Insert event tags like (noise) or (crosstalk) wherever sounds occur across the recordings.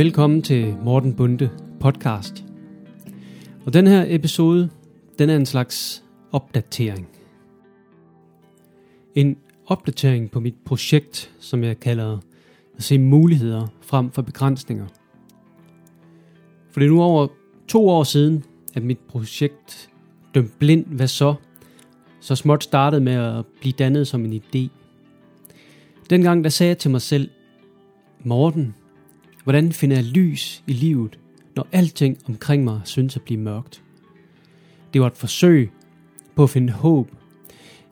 Velkommen til Morten Bunde podcast. Og den her episode, den er en slags opdatering. En opdatering på mit projekt, som jeg kalder at se muligheder frem for begrænsninger. For det er nu over to år siden, at mit projekt Døm Blind, hvad så? Så småt startede med at blive dannet som en idé. Dengang der sagde jeg til mig selv, Morten, hvordan finder jeg lys i livet, når alting omkring mig synes at blive mørkt? Det var et forsøg på at finde håb,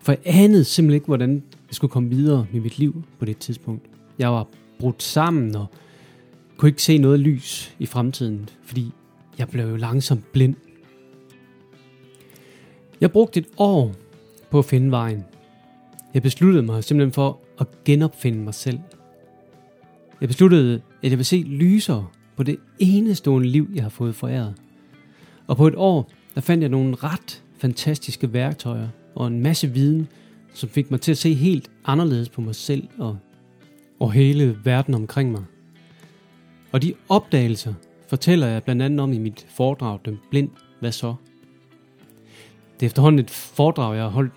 for jeg anede simpelthen ikke, hvordan jeg skulle komme videre med mit liv på det tidspunkt. Jeg var brudt sammen og kunne ikke se noget lys i fremtiden, fordi jeg blev langsomt blind. Jeg brugte et år på at finde vejen. Jeg besluttede mig simpelthen for at genopfinde mig selv. Jeg besluttede, at jeg vil se lysere på det enestående liv, jeg har fået foræret. Og på et år, der fandt jeg nogle ret fantastiske værktøjer og en masse viden, som fik mig til at se helt anderledes på mig selv og, og hele verden omkring mig. Og de opdagelser fortæller jeg blandt andet om i mit foredrag, Den Blind, hvad så? Det er efterhånden et foredrag, jeg har holdt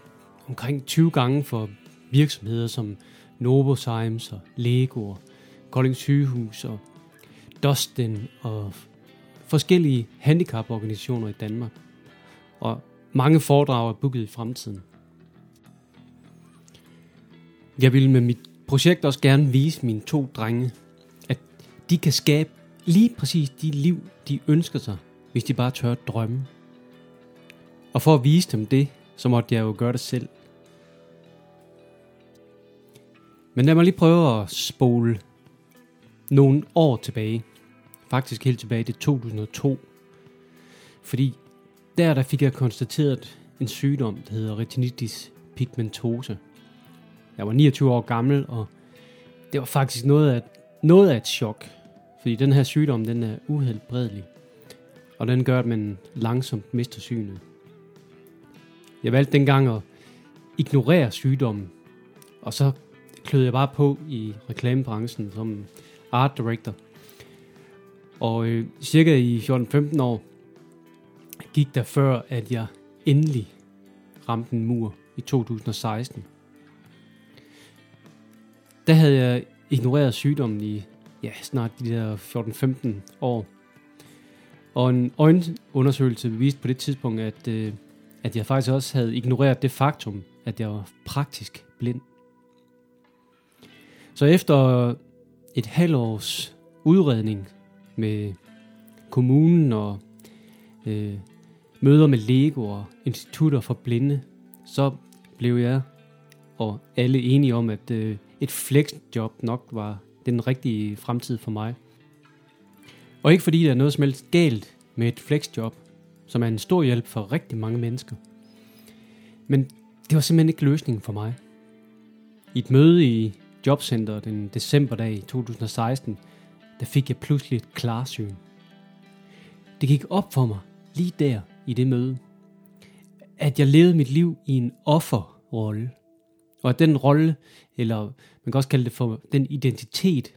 omkring 20 gange for virksomheder som Novozymes og Lego og Kolding Sygehus og Dustin og forskellige handicaporganisationer i Danmark. Og mange foredrag er booket i fremtiden. Jeg vil med mit projekt også gerne vise mine to drenge, at de kan skabe lige præcis de liv, de ønsker sig, hvis de bare tør at drømme. Og for at vise dem det, så måtte jeg jo gøre det selv. Men lad mig lige prøve at spole nogle år tilbage. Faktisk helt tilbage til 2002. Fordi der, der fik jeg konstateret en sygdom, der hedder retinitis pigmentosa. Jeg var 29 år gammel, og det var faktisk noget af, noget af et chok. Fordi den her sygdom, den er uhelbredelig. Og den gør, at man langsomt mister synet. Jeg valgte dengang at ignorere sygdommen. Og så kløede jeg bare på i reklamebranchen som art director. Og øh, cirka i 14-15 år gik der før, at jeg endelig ramte en mur i 2016. Der havde jeg ignoreret sygdommen i ja, snart de der 14-15 år. Og en øjenundersøgelse viste på det tidspunkt, at, øh, at jeg faktisk også havde ignoreret det faktum, at jeg var praktisk blind. Så efter et halvårs udredning med kommunen og øh, møder med Lego og institutter for blinde, så blev jeg og alle enige om, at øh, et flexjob nok var den rigtige fremtid for mig. Og ikke fordi der er noget som helst galt med et flexjob, som er en stor hjælp for rigtig mange mennesker. Men det var simpelthen ikke løsningen for mig. I et møde i Jobcenter den decemberdag i 2016, der fik jeg pludselig et klarsyn. Det gik op for mig, lige der i det møde, at jeg levede mit liv i en offerrolle. Og at den rolle, eller man kan også kalde det for den identitet,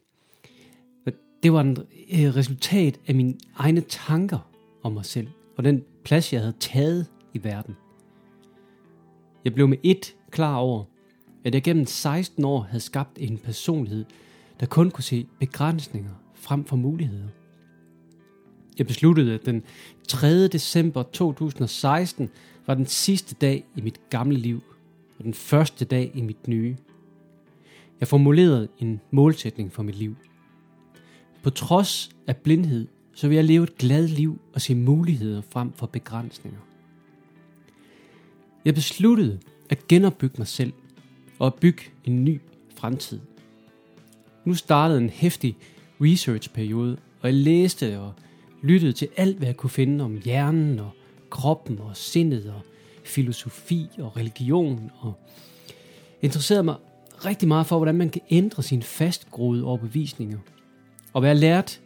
det var et øh, resultat af mine egne tanker om mig selv, og den plads, jeg havde taget i verden. Jeg blev med et klar over, at jeg gennem 16 år havde skabt en personlighed, der kun kunne se begrænsninger frem for muligheder. Jeg besluttede, at den 3. december 2016 var den sidste dag i mit gamle liv, og den første dag i mit nye. Jeg formulerede en målsætning for mit liv. På trods af blindhed, så vil jeg leve et glad liv og se muligheder frem for begrænsninger. Jeg besluttede at genopbygge mig selv og bygge en ny fremtid. Nu startede en hæftig researchperiode, og jeg læste og lyttede til alt, hvad jeg kunne finde om hjernen og kroppen og sindet og filosofi og religion og interesserede mig rigtig meget for, hvordan man kan ændre sine fastgroede overbevisninger. Og hvad jeg lærte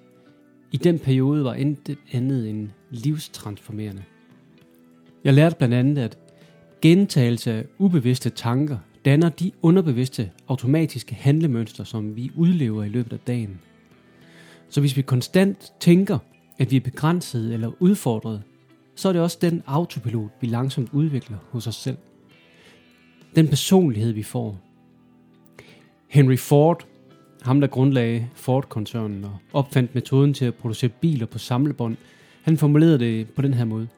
i den periode var intet andet end livstransformerende. Jeg lærte blandt andet, at gentagelse af ubevidste tanker danner de underbevidste automatiske handlemønstre, som vi udlever i løbet af dagen. Så hvis vi konstant tænker, at vi er begrænset eller udfordret, så er det også den autopilot, vi langsomt udvikler hos os selv. Den personlighed, vi får. Henry Ford, ham der grundlagde Ford-koncernen og opfandt metoden til at producere biler på samlebånd, han formulerede det på den her måde.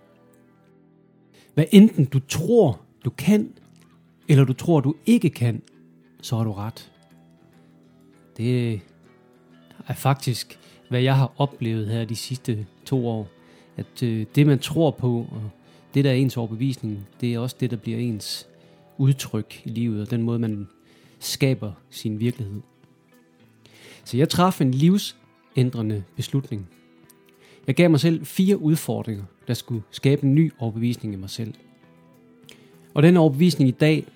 Hvad enten du tror, du kan, eller du tror, du ikke kan, så har du ret. Det er faktisk, hvad jeg har oplevet her de sidste to år. At øh, det, man tror på, og det, der er ens overbevisning, det er også det, der bliver ens udtryk i livet, og den måde, man skaber sin virkelighed. Så jeg traf en livsændrende beslutning. Jeg gav mig selv fire udfordringer, der skulle skabe en ny overbevisning i mig selv. Og den overbevisning i dag,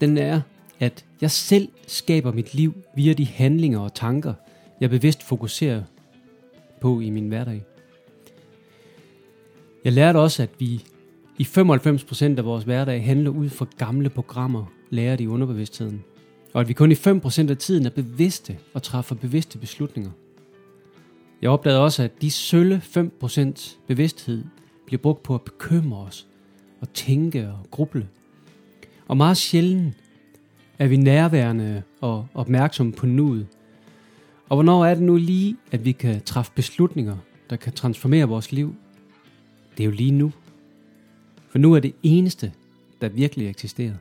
den er, at jeg selv skaber mit liv via de handlinger og tanker, jeg bevidst fokuserer på i min hverdag. Jeg lærte også, at vi i 95% af vores hverdag handler ud fra gamle programmer, lærer i underbevidstheden. Og at vi kun i 5% af tiden er bevidste og træffer bevidste beslutninger. Jeg opdagede også, at de sølle 5% bevidsthed bliver brugt på at bekymre os og tænke og gruble. Og meget sjældent er vi nærværende og opmærksomme på nuet. Og hvornår er det nu lige, at vi kan træffe beslutninger, der kan transformere vores liv? Det er jo lige nu. For nu er det eneste, der virkelig eksisterer.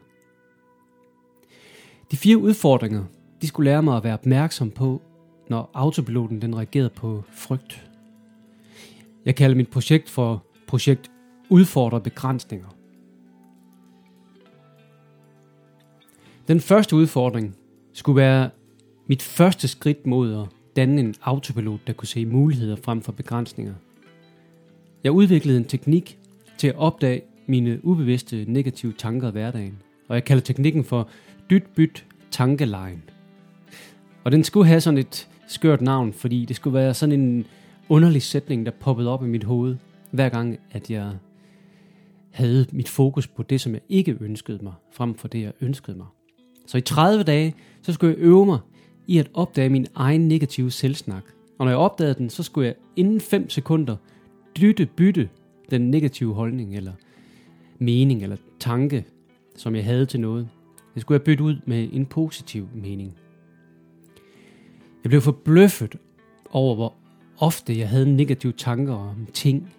De fire udfordringer, de skulle lære mig at være opmærksom på, når autopiloten den reagerede på frygt. Jeg kalder mit projekt for projekt Udfordre begrænsninger. Den første udfordring skulle være mit første skridt mod at danne en autopilot, der kunne se muligheder frem for begrænsninger. Jeg udviklede en teknik til at opdage mine ubevidste negative tanker i hverdagen, og jeg kalder teknikken for dyt-byt tankelejen. Og den skulle have sådan et skørt navn, fordi det skulle være sådan en underlig sætning, der poppede op i mit hoved, hver gang at jeg havde mit fokus på det, som jeg ikke ønskede mig, frem for det, jeg ønskede mig. Så i 30 dage, så skulle jeg øve mig i at opdage min egen negative selvsnak. Og når jeg opdagede den, så skulle jeg inden 5 sekunder dytte bytte den negative holdning, eller mening, eller tanke, som jeg havde til noget. Det skulle jeg bytte ud med en positiv mening. Jeg blev forbløffet over, hvor ofte jeg havde negative tanker om ting.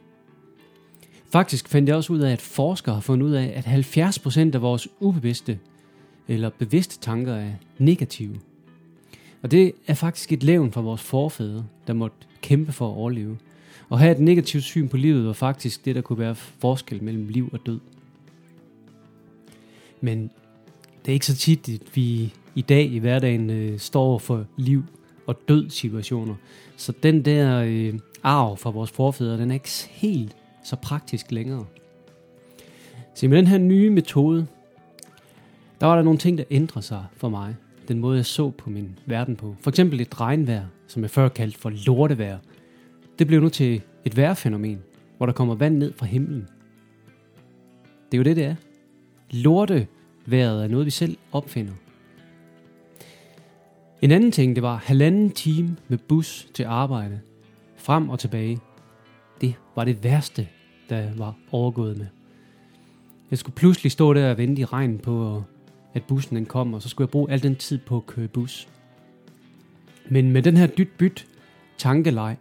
Faktisk fandt jeg også ud af, at forskere har fundet ud af, at 70% af vores ubevidste eller bevidste tanker er negative. Og det er faktisk et levn fra vores forfædre, der måtte kæmpe for at overleve. Og have et negativt syn på livet var faktisk det, der kunne være forskel mellem liv og død. Men det er ikke så tit, at vi i dag i hverdagen øh, står for liv og død situationer. Så den der øh, arv fra vores forfædre, den er ikke helt så praktisk længere. Så med den her nye metode, der var der nogle ting, der ændrede sig for mig. Den måde, jeg så på min verden på. For eksempel et regnvejr, som jeg før kaldte for lortevejr. Det blev nu til et vejrfænomen, hvor der kommer vand ned fra himlen. Det er jo det, det er. Lortevejret er noget, vi selv opfinder. En anden ting, det var halvanden time med bus til arbejde. Frem og tilbage. Det var det værste, der var overgået med. Jeg skulle pludselig stå der og vente i regnen på, at at bussen den kom, og så skulle jeg bruge al den tid på at køre bus. Men med den her dyt-byt tankelej,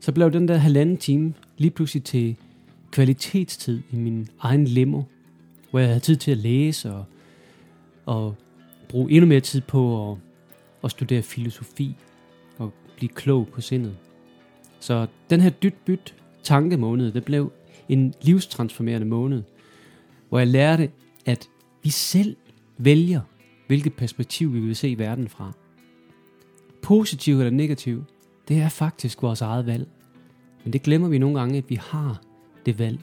så blev den der halvanden time lige pludselig til kvalitetstid i min egen limo, hvor jeg havde tid til at læse og, og bruge endnu mere tid på at, at studere filosofi og blive klog på sindet. Så den her dyt-byt tankemåned, det blev en livstransformerende måned, hvor jeg lærte, at vi selv vælger, hvilket perspektiv vi vil se verden fra. Positiv eller negativ, det er faktisk vores eget valg. Men det glemmer vi nogle gange, at vi har det valg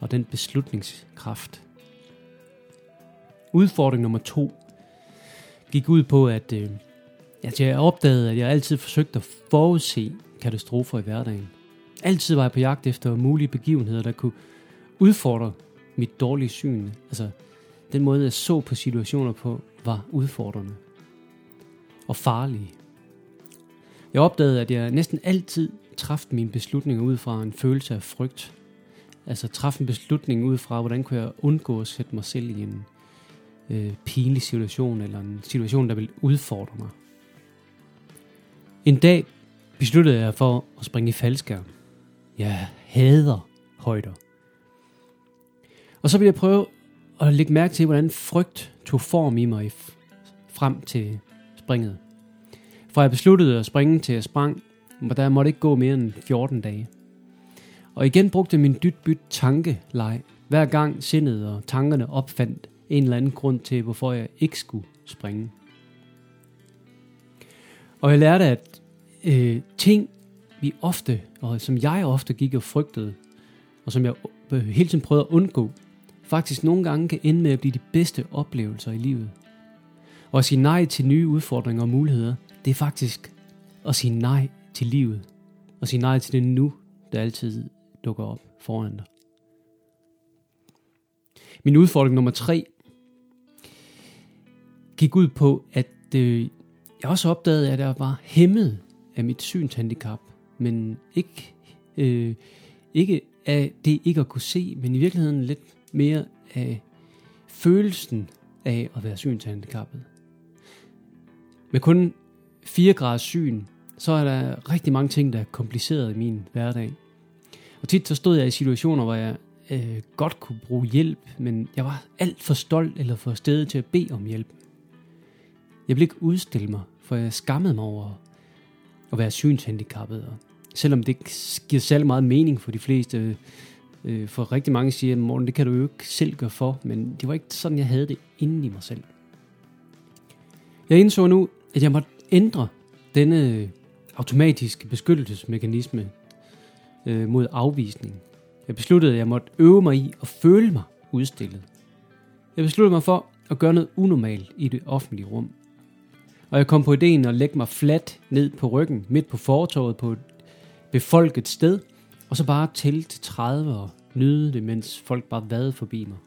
og den beslutningskraft. Udfordring nummer to gik ud på, at, øh, at jeg opdagede, at jeg altid forsøgte at forudse katastrofer i hverdagen. Altid var jeg på jagt efter mulige begivenheder, der kunne udfordre mit dårlige syn. Altså den måde, jeg så på situationer på, var udfordrende og farlige. Jeg opdagede, at jeg næsten altid træffede mine beslutninger ud fra en følelse af frygt. Altså træffede en beslutning ud fra, hvordan kunne jeg undgå at sætte mig selv i en øh, pinlig situation, eller en situation, der vil udfordre mig. En dag besluttede jeg for at springe i faldskærm. Jeg hader højder. Og så ville jeg prøve og lægge mærke til, hvordan frygt tog form i mig frem til springet. For jeg besluttede at springe til jeg sprang, hvor der måtte ikke gå mere end 14 dage. Og igen brugte min dytbyt tankeleg, hver gang sindet og tankerne opfandt en eller anden grund til, hvorfor jeg ikke skulle springe. Og jeg lærte, at øh, ting, vi ofte, og som jeg ofte gik og frygtede, og som jeg øh, hele tiden prøvede at undgå, faktisk nogle gange kan ende med at blive de bedste oplevelser i livet. Og at sige nej til nye udfordringer og muligheder, det er faktisk at sige nej til livet. Og sige nej til det nu, der altid dukker op foran dig. Min udfordring nummer tre gik ud på, at øh, jeg også opdagede, at jeg var hæmmet af mit synshandicap, men ikke, øh, ikke af det ikke at kunne se, men i virkeligheden lidt mere af følelsen af at være synshandicappet. Med kun 4 grader syn, så er der rigtig mange ting, der er kompliceret i min hverdag. Og tit så stod jeg i situationer, hvor jeg øh, godt kunne bruge hjælp, men jeg var alt for stolt eller for stedet til at bede om hjælp. Jeg ville ikke udstille mig, for jeg skammede mig over at være synshandicappet. Og selvom det ikke giver særlig meget mening for de fleste, øh, for rigtig mange siger, Morten, det kan du jo ikke selv gøre for, men det var ikke sådan, jeg havde det inden i mig selv. Jeg indså nu, at jeg måtte ændre denne øh, automatiske beskyttelsesmekanisme øh, mod afvisning. Jeg besluttede, at jeg måtte øve mig i at føle mig udstillet. Jeg besluttede mig for at gøre noget unormalt i det offentlige rum. Og jeg kom på ideen at lægge mig fladt ned på ryggen, midt på fortorvet på et befolket sted, og så bare tælle til 30 og nyde det, mens folk bare vadede forbi mig.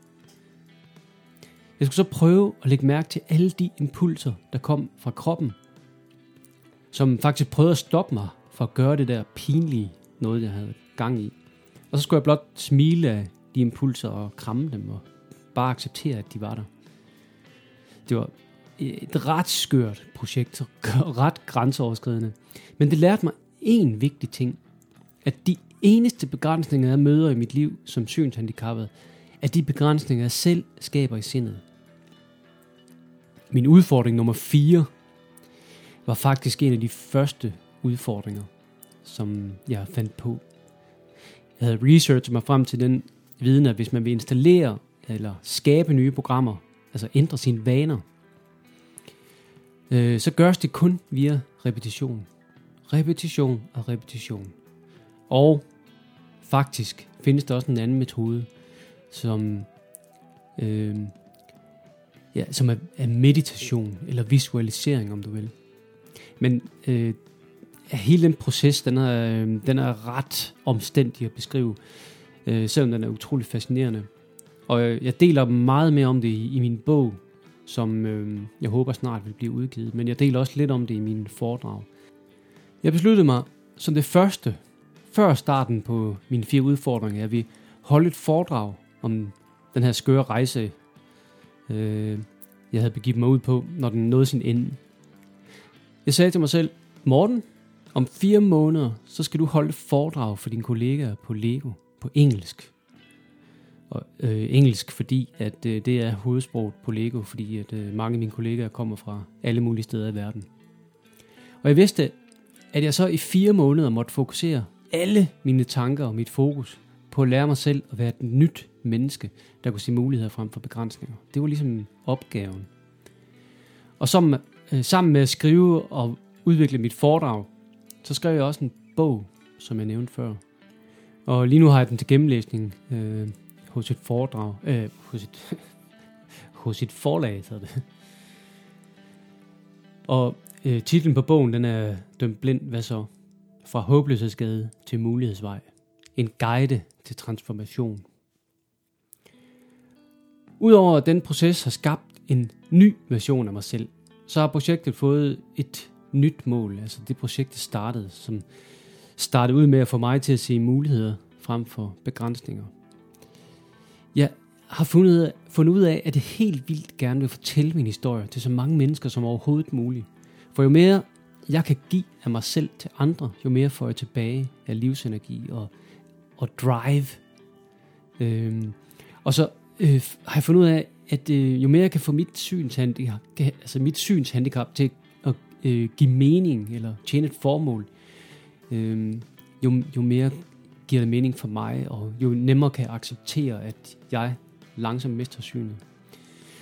Jeg skulle så prøve at lægge mærke til alle de impulser, der kom fra kroppen, som faktisk prøvede at stoppe mig for at gøre det der pinlige noget, jeg havde gang i. Og så skulle jeg blot smile af de impulser og kramme dem og bare acceptere, at de var der. Det var et ret skørt projekt, (laughs) ret grænseoverskridende. Men det lærte mig en vigtig ting, at de eneste begrænsninger, jeg møder i mit liv som synshandicappet, er de begrænsninger, jeg selv skaber i sindet. Min udfordring nummer 4 var faktisk en af de første udfordringer, som jeg fandt på. Jeg havde researchet mig frem til den viden, at hvis man vil installere eller skabe nye programmer, altså ændre sine vaner, øh, så gørs det kun via repetition. Repetition og repetition. Og faktisk findes der også en anden metode, som, øh, ja, som er, er meditation eller visualisering, om du vil. Men øh, hele den proces, den er, øh, den er ret omstændig at beskrive, øh, selvom den er utrolig fascinerende. Og øh, jeg deler meget mere om det i, i min bog, som øh, jeg håber snart vil blive udgivet. Men jeg deler også lidt om det i mine foredrag. Jeg besluttede mig som det første, før starten på mine fire udfordringer, at vi holde et foredrag om den her skøre rejse, øh, jeg havde begivet mig ud på, når den nåede sin ende. Jeg sagde til mig selv, Morten, om fire måneder, så skal du holde et foredrag for dine kollegaer på Lego på engelsk. Og, øh, engelsk, fordi at øh, det er hovedsproget på Lego, fordi at øh, mange af mine kollegaer kommer fra alle mulige steder i verden. Og jeg vidste, at jeg så i fire måneder måtte fokusere alle mine tanker og mit fokus på at lære mig selv at være et nyt menneske, der kunne se muligheder frem for begrænsninger. Det var ligesom opgaven. Og som, øh, sammen med at skrive og udvikle mit foredrag, så skrev jeg også en bog, som jeg nævnte før. Og lige nu har jeg den til gennemlæsning øh, hos et foredrag, øh, hos et, (laughs) hos et forlag, så det. Og øh, titlen på bogen, den er Dømt blind, hvad så? Fra håbløshedsgade til mulighedsvej. En guide til transformation. Udover at den proces har skabt en ny version af mig selv, så har projektet fået et nyt mål, altså det projekt, der startede, som startede ud med at få mig til at se muligheder frem for begrænsninger. Jeg har fundet, fundet ud af, at det helt vildt gerne vil fortælle min historie til så mange mennesker som overhovedet muligt. For jo mere jeg kan give af mig selv til andre, jo mere får jeg tilbage af livsenergi og, og drive. Øhm, og så øh, har jeg fundet ud af, at øh, jo mere jeg kan få mit synshandicap, altså mit synshandicap til at øh, give mening eller tjene et formål, øh, jo, jo mere giver det mening for mig, og jo nemmere kan jeg acceptere, at jeg langsomt mister synet.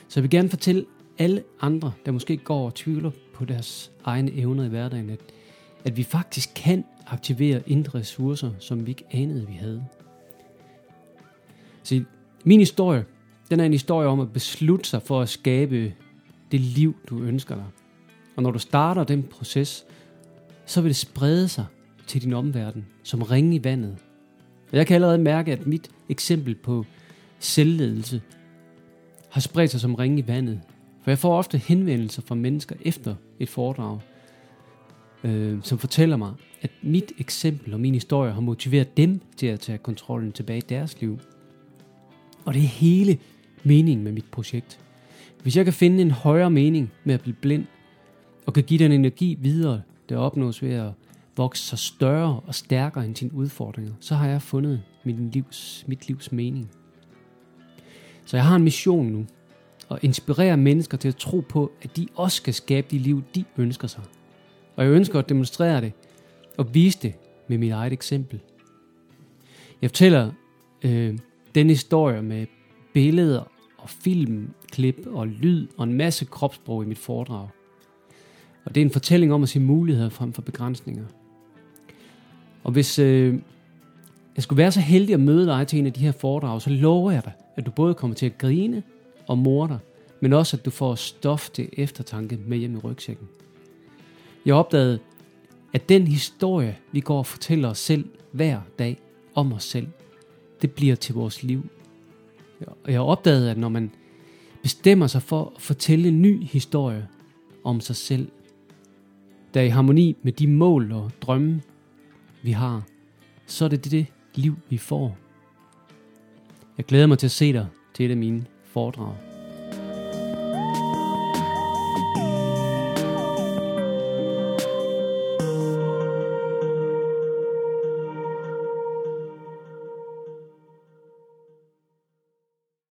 Så jeg vil gerne fortælle alle andre, der måske går og tvivler på deres egne evner i hverdagen, at, at vi faktisk kan aktivere indre ressourcer, som vi ikke anede, vi havde. Så min historie, den er en historie om at beslutte sig for at skabe det liv, du ønsker dig. Og når du starter den proces, så vil det sprede sig til din omverden, som ringe i vandet. Og jeg kan allerede mærke, at mit eksempel på selvledelse har spredt sig som ringe i vandet. For jeg får ofte henvendelser fra mennesker efter et foredrag, øh, som fortæller mig, at mit eksempel og min historie har motiveret dem til at tage kontrollen tilbage i deres liv. Og det er hele meningen med mit projekt. Hvis jeg kan finde en højere mening med at blive blind, og kan give den energi videre, der opnås ved at vokse sig større og stærkere end sine udfordringer, så har jeg fundet mit livs, mit livs mening. Så jeg har en mission nu, og inspirere mennesker til at tro på, at de også skal skabe de liv, de ønsker sig. Og jeg ønsker at demonstrere det og vise det med mit eget eksempel. Jeg fortæller øh, den historie med billeder og film, klip og lyd og en masse kropssprog i mit foredrag. Og det er en fortælling om at se muligheder frem for begrænsninger. Og hvis øh, jeg skulle være så heldig at møde dig til en af de her foredrag, så lover jeg dig, at du både kommer til at grine og morder, men også at du får stof til eftertanke med hjem i rygsækken. Jeg opdagede, at den historie, vi går og fortæller os selv hver dag om os selv, det bliver til vores liv. Og jeg opdagede, at når man bestemmer sig for at fortælle en ny historie om sig selv, der er i harmoni med de mål og drømme, vi har, så er det det, det liv, vi får. Jeg glæder mig til at se dig til et af mine foredrag.